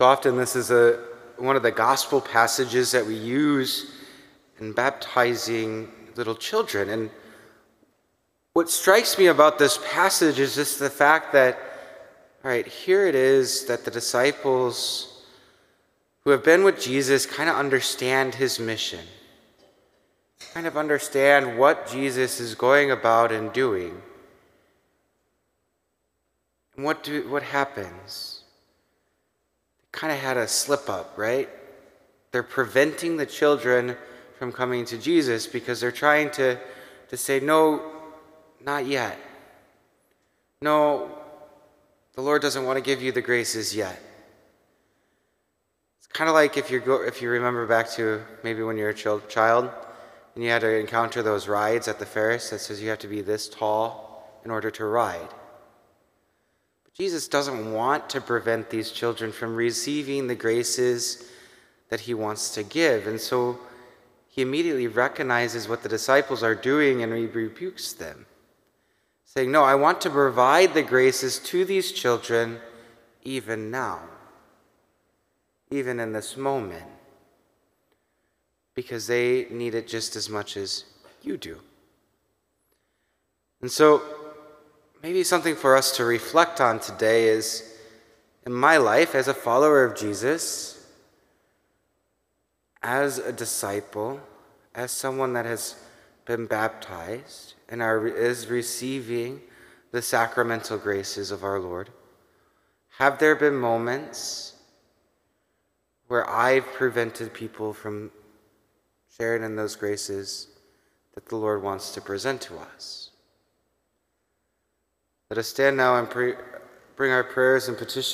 So often, this is a, one of the gospel passages that we use in baptizing little children. And what strikes me about this passage is just the fact that, all right, here it is that the disciples who have been with Jesus kind of understand his mission, kind of understand what Jesus is going about and doing. And what, do, what happens? Kind of had a slip up, right? They're preventing the children from coming to Jesus because they're trying to, to say, no, not yet. No, the Lord doesn't want to give you the graces yet. It's kind of like if you go, if you remember back to maybe when you're a child and you had to encounter those rides at the Ferris that says you have to be this tall in order to ride. Jesus doesn't want to prevent these children from receiving the graces that he wants to give. And so he immediately recognizes what the disciples are doing and he rebukes them, saying, No, I want to provide the graces to these children even now, even in this moment, because they need it just as much as you do. And so maybe something for us to reflect on today is in my life as a follower of Jesus, as a disciple, as someone that has been baptized and are, is receiving the sacramental graces of our Lord, have there been moments where I've prevented people from sharing in those graces that the Lord wants to present to us? Let us stand now and pray, bring our prayers and petitions.